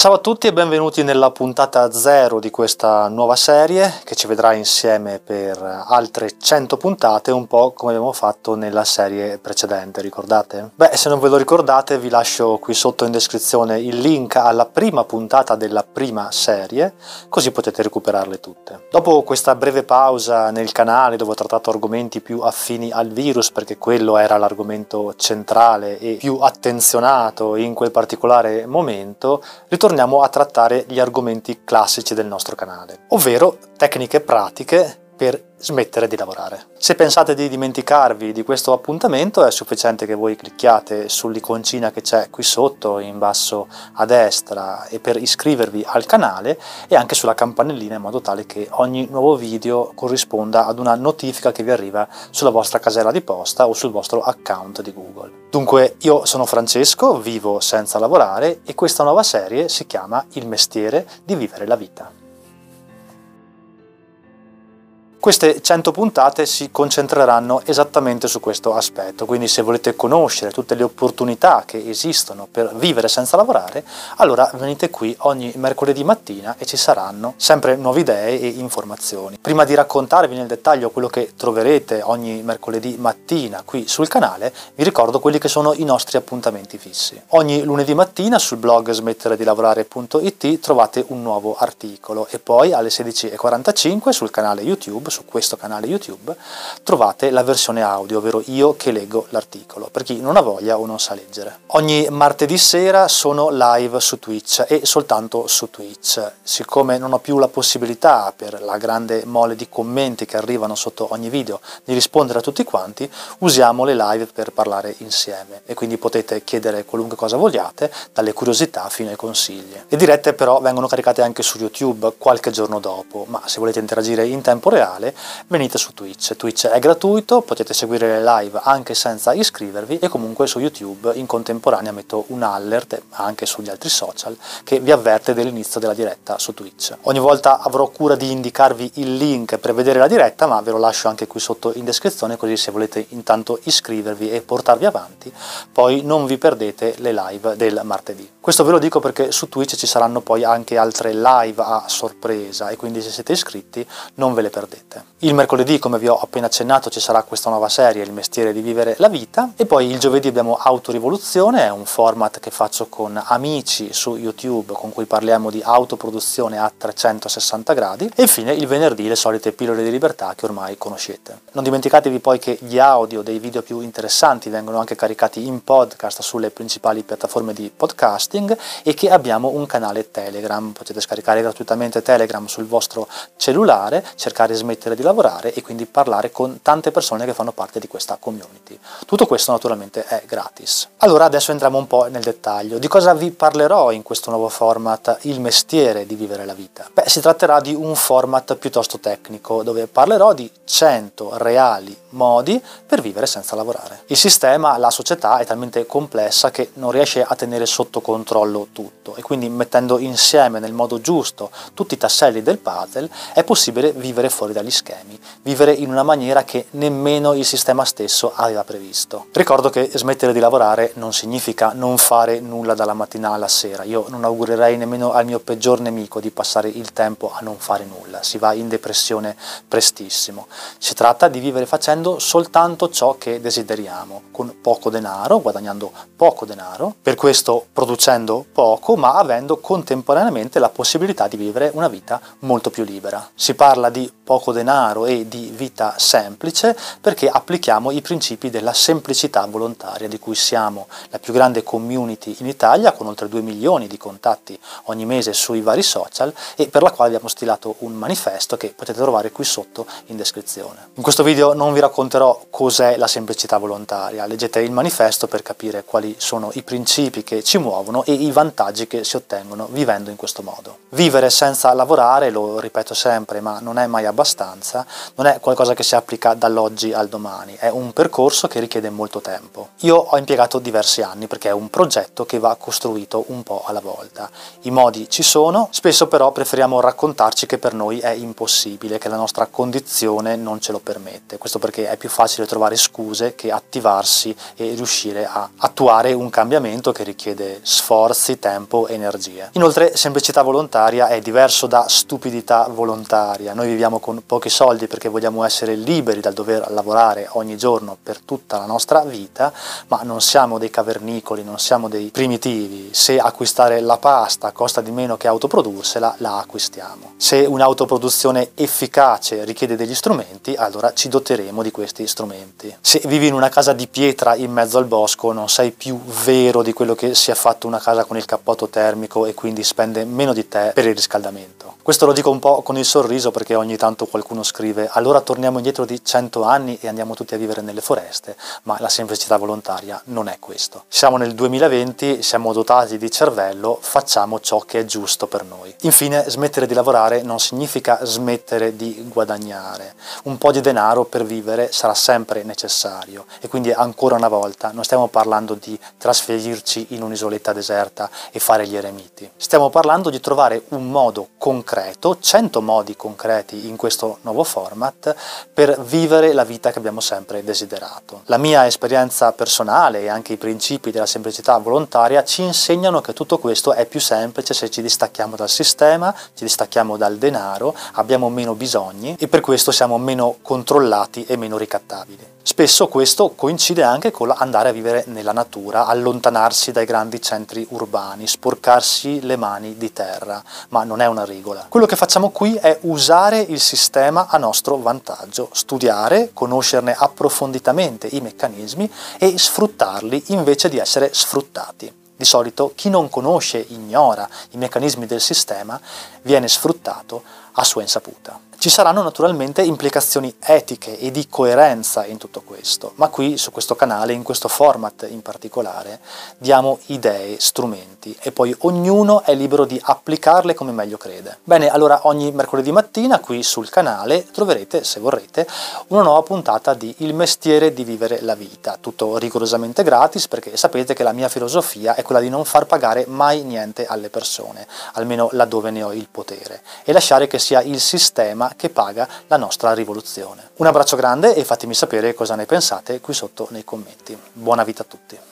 Ciao a tutti e benvenuti nella puntata zero di questa nuova serie che ci vedrà insieme per altre 100 puntate, un po' come abbiamo fatto nella serie precedente, ricordate? Beh, se non ve lo ricordate vi lascio qui sotto in descrizione il link alla prima puntata della prima serie, così potete recuperarle tutte. Dopo questa breve pausa nel canale dove ho trattato argomenti più affini al virus, perché quello era l'argomento centrale e più attenzionato in quel particolare momento, ritorniamo torniamo a trattare gli argomenti classici del nostro canale, ovvero tecniche pratiche per smettere di lavorare. Se pensate di dimenticarvi di questo appuntamento è sufficiente che voi clicchiate sull'iconcina che c'è qui sotto in basso a destra e per iscrivervi al canale e anche sulla campanellina in modo tale che ogni nuovo video corrisponda ad una notifica che vi arriva sulla vostra casella di posta o sul vostro account di Google. Dunque io sono Francesco, vivo senza lavorare e questa nuova serie si chiama Il mestiere di vivere la vita. Queste 100 puntate si concentreranno esattamente su questo aspetto, quindi se volete conoscere tutte le opportunità che esistono per vivere senza lavorare, allora venite qui ogni mercoledì mattina e ci saranno sempre nuove idee e informazioni. Prima di raccontarvi nel dettaglio quello che troverete ogni mercoledì mattina qui sul canale, vi ricordo quelli che sono i nostri appuntamenti fissi. Ogni lunedì mattina sul blog smetteredilavorare.it trovate un nuovo articolo e poi alle 16.45 sul canale YouTube su questo canale YouTube, trovate la versione audio, ovvero io che leggo l'articolo, per chi non ha voglia o non sa leggere. Ogni martedì sera sono live su Twitch e soltanto su Twitch. Siccome non ho più la possibilità, per la grande mole di commenti che arrivano sotto ogni video, di rispondere a tutti quanti, usiamo le live per parlare insieme e quindi potete chiedere qualunque cosa vogliate, dalle curiosità fino ai consigli. Le dirette però vengono caricate anche su YouTube qualche giorno dopo, ma se volete interagire in tempo reale canale, venite su Twitch. Twitch è gratuito, potete seguire le live anche senza iscrivervi e comunque su YouTube in contemporanea metto un alert, anche sugli altri social, che vi avverte dell'inizio della diretta su Twitch. Ogni volta avrò cura di indicarvi il link per vedere la diretta, ma ve lo lascio anche qui sotto in descrizione, così se volete intanto iscrivervi e portarvi avanti, poi non vi perdete le live del martedì. Questo ve lo dico perché su Twitch ci saranno poi anche altre live a sorpresa e quindi se siete iscritti non ve le perdete. Il mercoledì, come vi ho appena accennato, ci sarà questa nuova serie, Il mestiere di vivere la vita, e poi il giovedì abbiamo Autorivoluzione, è un format che faccio con amici su YouTube con cui parliamo di autoproduzione a 360 gradi, e infine il venerdì le solite pillole di libertà che ormai conoscete. Non dimenticatevi poi che gli audio dei video più interessanti vengono anche caricati in podcast sulle principali piattaforme di podcasting e che abbiamo un canale Telegram, potete scaricare gratuitamente Telegram sul vostro cellulare, cercare smettere smettere di lavorare e quindi parlare con tante persone che fanno parte di questa community. Tutto questo naturalmente è gratis. Allora adesso entriamo un po' nel dettaglio. Di cosa vi parlerò in questo nuovo format Il mestiere di vivere la vita? Beh, si tratterà di un format piuttosto tecnico dove parlerò di 100 reali modi per vivere senza lavorare. Il sistema, la società è talmente complessa che non riesce a tenere sotto controllo tutto e quindi mettendo insieme nel modo giusto tutti i tasselli del puzzle è possibile vivere fuori dagli schemi, vivere in una maniera che nemmeno il sistema stesso aveva previsto. Ricordo che smettere di lavorare non significa non fare nulla dalla mattina alla sera, io non augurerei nemmeno al mio peggior nemico di passare il tempo a non fare nulla, si va in depressione prestissimo. Si tratta di vivere facendo soltanto ciò che desideriamo, con poco denaro, guadagnando poco denaro, per questo producendo poco, ma avendo contemporaneamente la possibilità di vivere una vita molto più libera. Si parla di poco denaro e di vita semplice perché applichiamo i principi della semplicità volontaria di cui siamo la più grande community in Italia con oltre 2 milioni di contatti ogni mese sui vari social e per la quale abbiamo stilato un manifesto che potete trovare qui sotto in descrizione. In questo video non vi racconterò cos'è la semplicità volontaria, leggete il manifesto per capire quali sono i principi che ci muovono e i vantaggi che si ottengono vivendo in questo modo. Vivere senza lavorare, lo ripeto sempre, ma non è mai abbastanza, non è qualcosa che si applica dall'oggi al domani, è un percorso che richiede molto tempo. Io ho impiegato diversi anni perché è un progetto che va costruito un po' alla volta. I modi ci sono, spesso però preferiamo raccontarci che per noi è impossibile, che la nostra condizione non ce lo permette. Questo perché è più facile trovare scuse che attivarsi e riuscire a attuare un cambiamento che richiede sforzi, tempo e energie. Inoltre semplicità volontaria è diverso da stupidità volontaria. Noi viviamo con pochi soldi perché vogliamo essere liberi dal dover lavorare ogni giorno per tutta la nostra vita, ma non siamo dei cavernicoli, non siamo dei primitivi. Se acquistare la pasta costa di meno che autoprodursela, la acquistiamo. Se un'autoproduzione efficace richiede degli strumenti, allora ci doteremo di questi strumenti. Se vivi in una casa di pietra in mezzo al bosco, non sei più vero di quello che si è fatto una casa con il cappotto termico e quindi spende meno di te per il riscaldamento. Questo lo dico un po' con il sorriso perché ogni tanto qualcuno scrive allora torniamo indietro di 100 anni e andiamo tutti a vivere nelle foreste, ma la semplicità volontaria non è questo. Siamo nel 2020, siamo dotati di cervello, facciamo ciò che è giusto per noi. Infine, smettere di lavorare non significa smettere di guadagnare. Un po' di denaro per vivere sarà sempre necessario e quindi ancora una volta non stiamo parlando di trasferirci in un'isoletta deserta e fare gli eremiti. Stiamo parlando di trovare un modo concreto, 100 modi concreti in questo nuovo format per vivere la vita che abbiamo sempre desiderato. La mia esperienza personale e anche i principi della semplicità volontaria ci insegnano che tutto questo è più semplice se ci distacchiamo dal sistema, ci distacchiamo dal denaro, abbiamo meno bisogni e per questo siamo meno controllati e meno ricattabili. Spesso questo coincide anche con andare a vivere nella natura, allontanarsi dai grandi centri urbani, sporcarsi le mani di terra, ma non è una regola. Quello che facciamo qui è usare il sistema a nostro vantaggio, studiare, conoscerne approfonditamente i meccanismi e sfruttarli invece di essere sfruttati. Di solito chi non conosce, ignora i meccanismi del sistema, viene sfruttato a sua insaputa. Ci saranno naturalmente implicazioni etiche e di coerenza in tutto questo, ma qui su questo canale, in questo format in particolare, diamo idee, strumenti e poi ognuno è libero di applicarle come meglio crede. Bene, allora ogni mercoledì mattina qui sul canale troverete, se vorrete, una nuova puntata di Il mestiere di vivere la vita, tutto rigorosamente gratis perché sapete che la mia filosofia è quella di non far pagare mai niente alle persone, almeno laddove ne ho il potere, e lasciare che sia il sistema che paga la nostra rivoluzione. Un abbraccio grande e fatemi sapere cosa ne pensate qui sotto nei commenti. Buona vita a tutti!